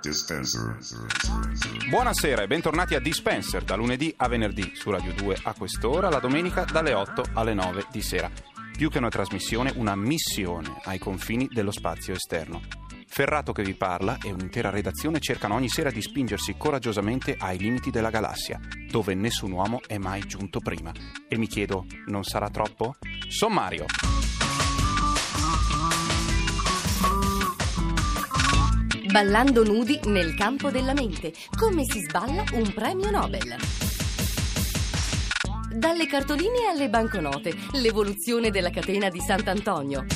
Dispenser. Buonasera e bentornati a Dispenser da lunedì a venerdì su Radio 2 a quest'ora, la domenica dalle 8 alle 9 di sera. Più che una trasmissione, una missione ai confini dello spazio esterno. Ferrato che vi parla e un'intera redazione cercano ogni sera di spingersi coraggiosamente ai limiti della galassia, dove nessun uomo è mai giunto prima. E mi chiedo, non sarà troppo? Sommario. Ballando nudi nel campo della mente. Come si sballa un premio Nobel. Dalle cartoline alle banconote, l'evoluzione della catena di Sant'Antonio.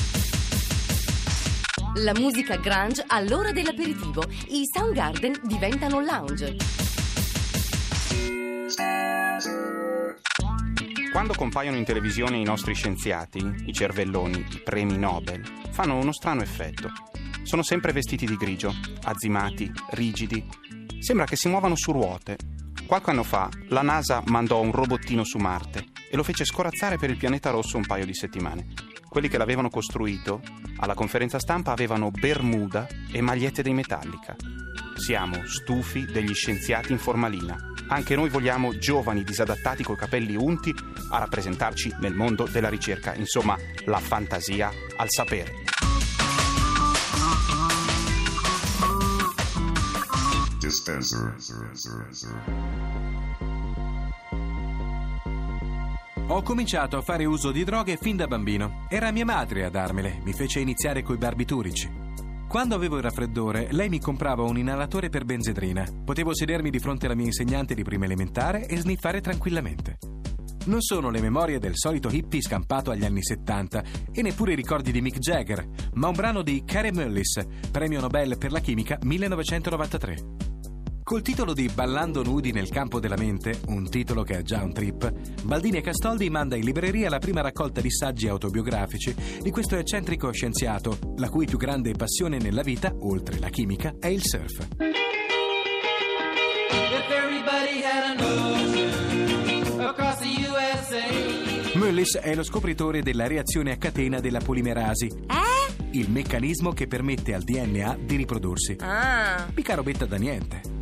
La musica grunge all'ora dell'aperitivo, i Soundgarden diventano lounge. Quando compaiono in televisione i nostri scienziati, i cervelloni, i premi Nobel, fanno uno strano effetto. Sono sempre vestiti di grigio, azzimati, rigidi. Sembra che si muovano su ruote. Qualche anno fa la NASA mandò un robottino su Marte e lo fece scorazzare per il pianeta rosso un paio di settimane. Quelli che l'avevano costruito, alla conferenza stampa avevano bermuda e magliette dei Metallica. Siamo stufi degli scienziati in formalina. Anche noi vogliamo giovani disadattati coi capelli unti a rappresentarci nel mondo della ricerca. Insomma, la fantasia al sapere. Dispenser. Ho cominciato a fare uso di droghe fin da bambino. Era mia madre a darmele, mi fece iniziare coi barbiturici. Quando avevo il raffreddore, lei mi comprava un inalatore per benzedrina. Potevo sedermi di fronte alla mia insegnante di prima elementare e sniffare tranquillamente. Non sono le memorie del solito hippie scampato agli anni 70 e neppure i ricordi di Mick Jagger, ma un brano di Carey Mullis, premio Nobel per la chimica 1993. Col titolo di Ballando nudi nel campo della mente, un titolo che è già un trip, Baldini e Castoldi manda in libreria la prima raccolta di saggi autobiografici di questo eccentrico scienziato, la cui più grande passione nella vita, oltre la chimica, è il surf. Mullis è lo scopritore della reazione a catena della polimerasi, Eh? il meccanismo che permette al DNA di riprodursi. Ah. Mica robetta da niente.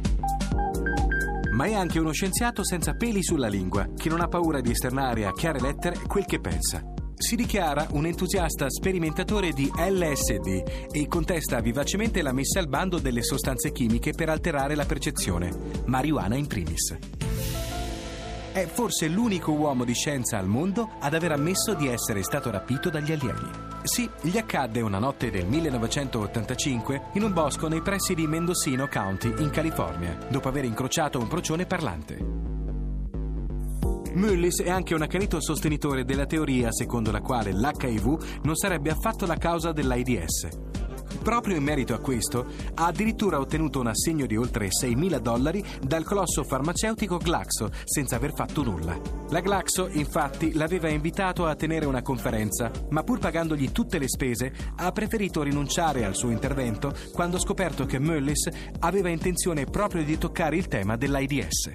Ma è anche uno scienziato senza peli sulla lingua, che non ha paura di esternare a chiare lettere quel che pensa. Si dichiara un entusiasta sperimentatore di LSD e contesta vivacemente la messa al bando delle sostanze chimiche per alterare la percezione, marijuana in primis. È forse l'unico uomo di scienza al mondo ad aver ammesso di essere stato rapito dagli alieni. Sì, gli accadde una notte del 1985 in un bosco nei pressi di Mendocino County, in California, dopo aver incrociato un procione parlante. Mullis è anche un accanito sostenitore della teoria secondo la quale l'HIV non sarebbe affatto la causa dell'AIDS. Proprio in merito a questo, ha addirittura ottenuto un assegno di oltre 6.000 dollari dal colosso farmaceutico Glaxo, senza aver fatto nulla. La Glaxo, infatti, l'aveva invitato a tenere una conferenza, ma pur pagandogli tutte le spese, ha preferito rinunciare al suo intervento quando ha scoperto che Mullis aveva intenzione proprio di toccare il tema dell'AIDS.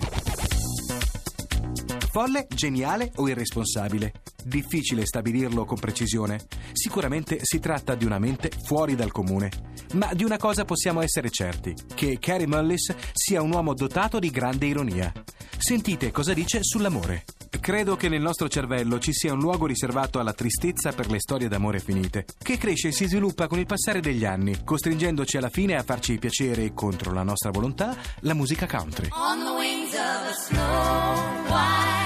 Folle, geniale o irresponsabile? Difficile stabilirlo con precisione. Sicuramente si tratta di una mente fuori dal comune. Ma di una cosa possiamo essere certi, che Carey Mullis sia un uomo dotato di grande ironia. Sentite cosa dice sull'amore. Credo che nel nostro cervello ci sia un luogo riservato alla tristezza per le storie d'amore finite, che cresce e si sviluppa con il passare degli anni, costringendoci alla fine a farci piacere, contro la nostra volontà, la musica country. On the wings of a snow white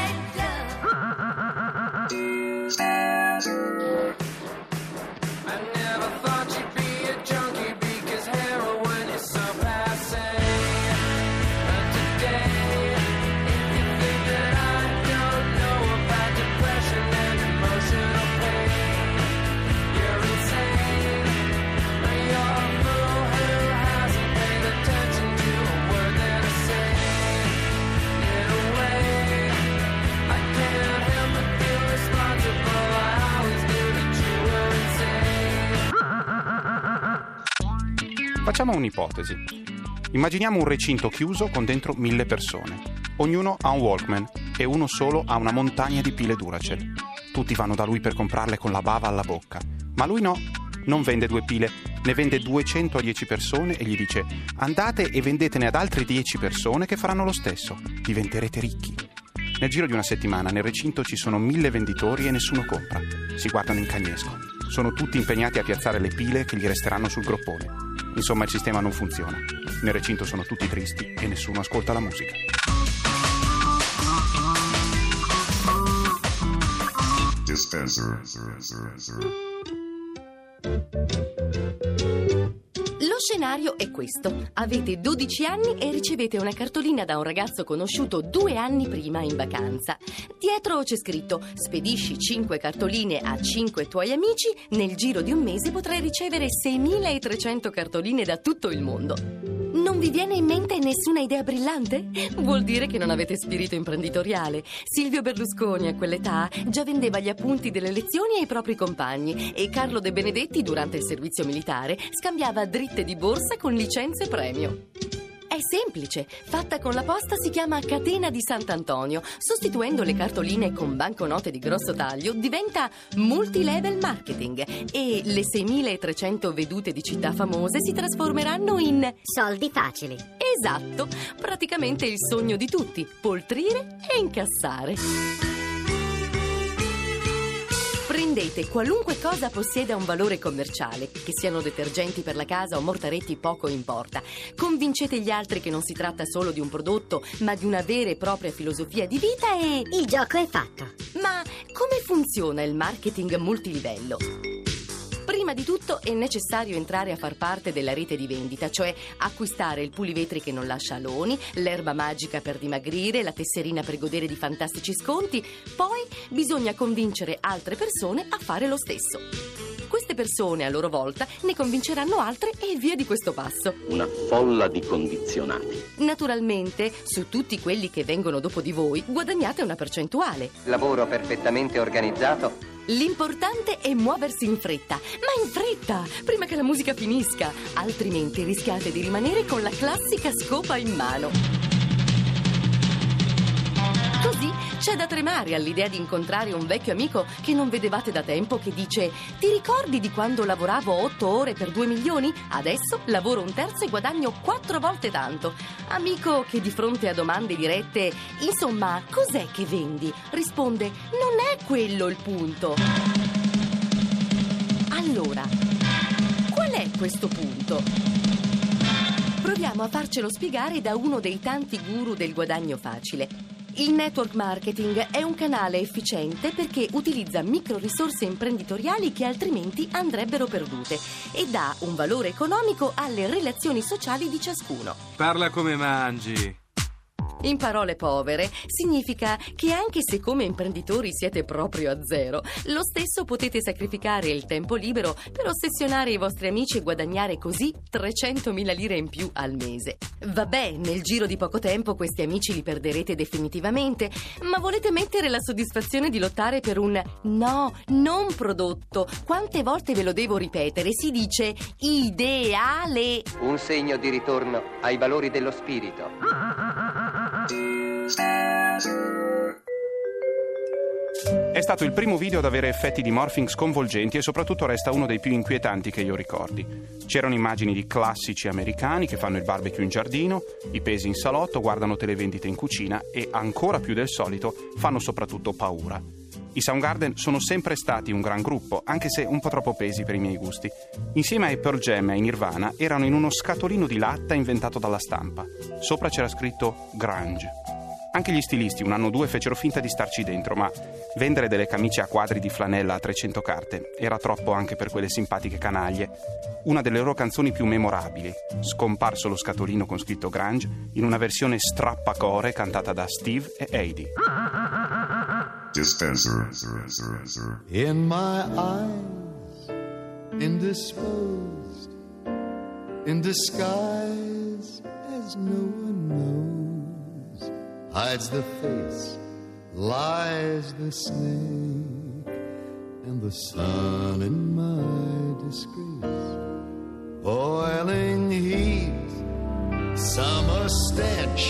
I Facciamo un'ipotesi. Immaginiamo un recinto chiuso con dentro mille persone. Ognuno ha un Walkman e uno solo ha una montagna di pile Duracell. Tutti vanno da lui per comprarle con la bava alla bocca. Ma lui no, non vende due pile, ne vende 200 a 10 persone e gli dice andate e vendetene ad altre 10 persone che faranno lo stesso. Diventerete ricchi. Nel giro di una settimana nel recinto ci sono mille venditori e nessuno compra. Si guardano in cagnesco. Sono tutti impegnati a piazzare le pile che gli resteranno sul groppone. Insomma, il sistema non funziona. Nel recinto sono tutti tristi e nessuno ascolta la musica. Dispenser. Scenario è questo. Avete 12 anni e ricevete una cartolina da un ragazzo conosciuto due anni prima in vacanza. Dietro c'è scritto: Spedisci 5 cartoline a 5 tuoi amici, nel giro di un mese potrai ricevere 6.300 cartoline da tutto il mondo. Non vi viene in mente nessuna idea brillante? Vuol dire che non avete spirito imprenditoriale. Silvio Berlusconi a quell'età già vendeva gli appunti delle lezioni ai propri compagni e Carlo De Benedetti durante il servizio militare scambiava dritte di borsa con licenze premio. È semplice, fatta con la posta si chiama catena di Sant'Antonio. Sostituendo le cartoline con banconote di grosso taglio diventa multilevel marketing e le 6.300 vedute di città famose si trasformeranno in Soldi facili. Esatto, praticamente il sogno di tutti, poltrire e incassare. Prendete qualunque cosa possieda un valore commerciale, che siano detergenti per la casa o mortaretti poco importa. Convincete gli altri che non si tratta solo di un prodotto, ma di una vera e propria filosofia di vita e... Il gioco è fatto. Ma come funziona il marketing multilivello? Prima di tutto è necessario entrare a far parte della rete di vendita, cioè acquistare il pulivetri che non lascia aloni, l'erba magica per dimagrire, la tesserina per godere di fantastici sconti. Poi bisogna convincere altre persone a fare lo stesso. Queste persone a loro volta ne convinceranno altre e via di questo passo. Una folla di condizionati. Naturalmente, su tutti quelli che vengono dopo di voi, guadagnate una percentuale. Lavoro perfettamente organizzato. L'importante è muoversi in fretta, ma in fretta, prima che la musica finisca, altrimenti rischiate di rimanere con la classica scopa in mano. Così c'è da tremare all'idea di incontrare un vecchio amico che non vedevate da tempo che dice Ti ricordi di quando lavoravo otto ore per due milioni? Adesso lavoro un terzo e guadagno quattro volte tanto. Amico che di fronte a domande dirette Insomma, cos'è che vendi? Risponde Non è quello il punto. Allora, qual è questo punto? Proviamo a farcelo spiegare da uno dei tanti guru del guadagno facile. Il network marketing è un canale efficiente perché utilizza micro risorse imprenditoriali che altrimenti andrebbero perdute e dà un valore economico alle relazioni sociali di ciascuno. Parla come mangi. In parole povere, significa che anche se come imprenditori siete proprio a zero, lo stesso potete sacrificare il tempo libero per ossessionare i vostri amici e guadagnare così 300.000 lire in più al mese. Vabbè, nel giro di poco tempo questi amici li perderete definitivamente, ma volete mettere la soddisfazione di lottare per un no, non prodotto. Quante volte ve lo devo ripetere? Si dice ideale. Un segno di ritorno ai valori dello spirito. È stato il primo video ad avere effetti di morphing sconvolgenti e soprattutto resta uno dei più inquietanti che io ricordi. C'erano immagini di classici americani che fanno il barbecue in giardino, i pesi in salotto, guardano televendite in cucina e, ancora più del solito, fanno soprattutto paura. I Soundgarden sono sempre stati un gran gruppo, anche se un po' troppo pesi per i miei gusti. Insieme ai Pearl Jam e ai Nirvana erano in uno scatolino di latta inventato dalla stampa. Sopra c'era scritto Grunge. Anche gli stilisti un anno o due fecero finta di starci dentro, ma vendere delle camicie a quadri di flanella a 300 carte era troppo anche per quelle simpatiche canaglie. Una delle loro canzoni più memorabili, scomparso lo scatolino con scritto Grunge, in una versione strappacore cantata da Steve e Heidi. Dispenser. In my eyes, indisposed, in disguise as no one knows, hides the face, lies the snake, and the sun in my disgrace boiling heat, summer stench.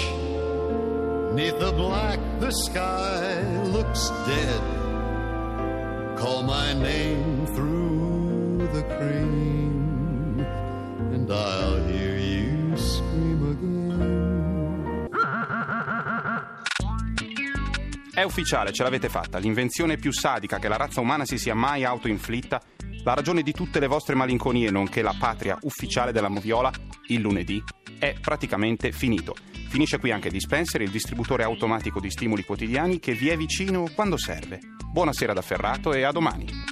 Neath the black, the sky looks dead. Call my name through the cream, È ufficiale, ce l'avete fatta. L'invenzione più sadica che la razza umana si sia mai autoinflitta, la ragione di tutte le vostre malinconie, nonché la patria ufficiale della moviola, il lunedì, è praticamente finito. Finisce qui anche Dispenser, il distributore automatico di stimoli quotidiani che vi è vicino quando serve. Buonasera da Ferrato e a domani.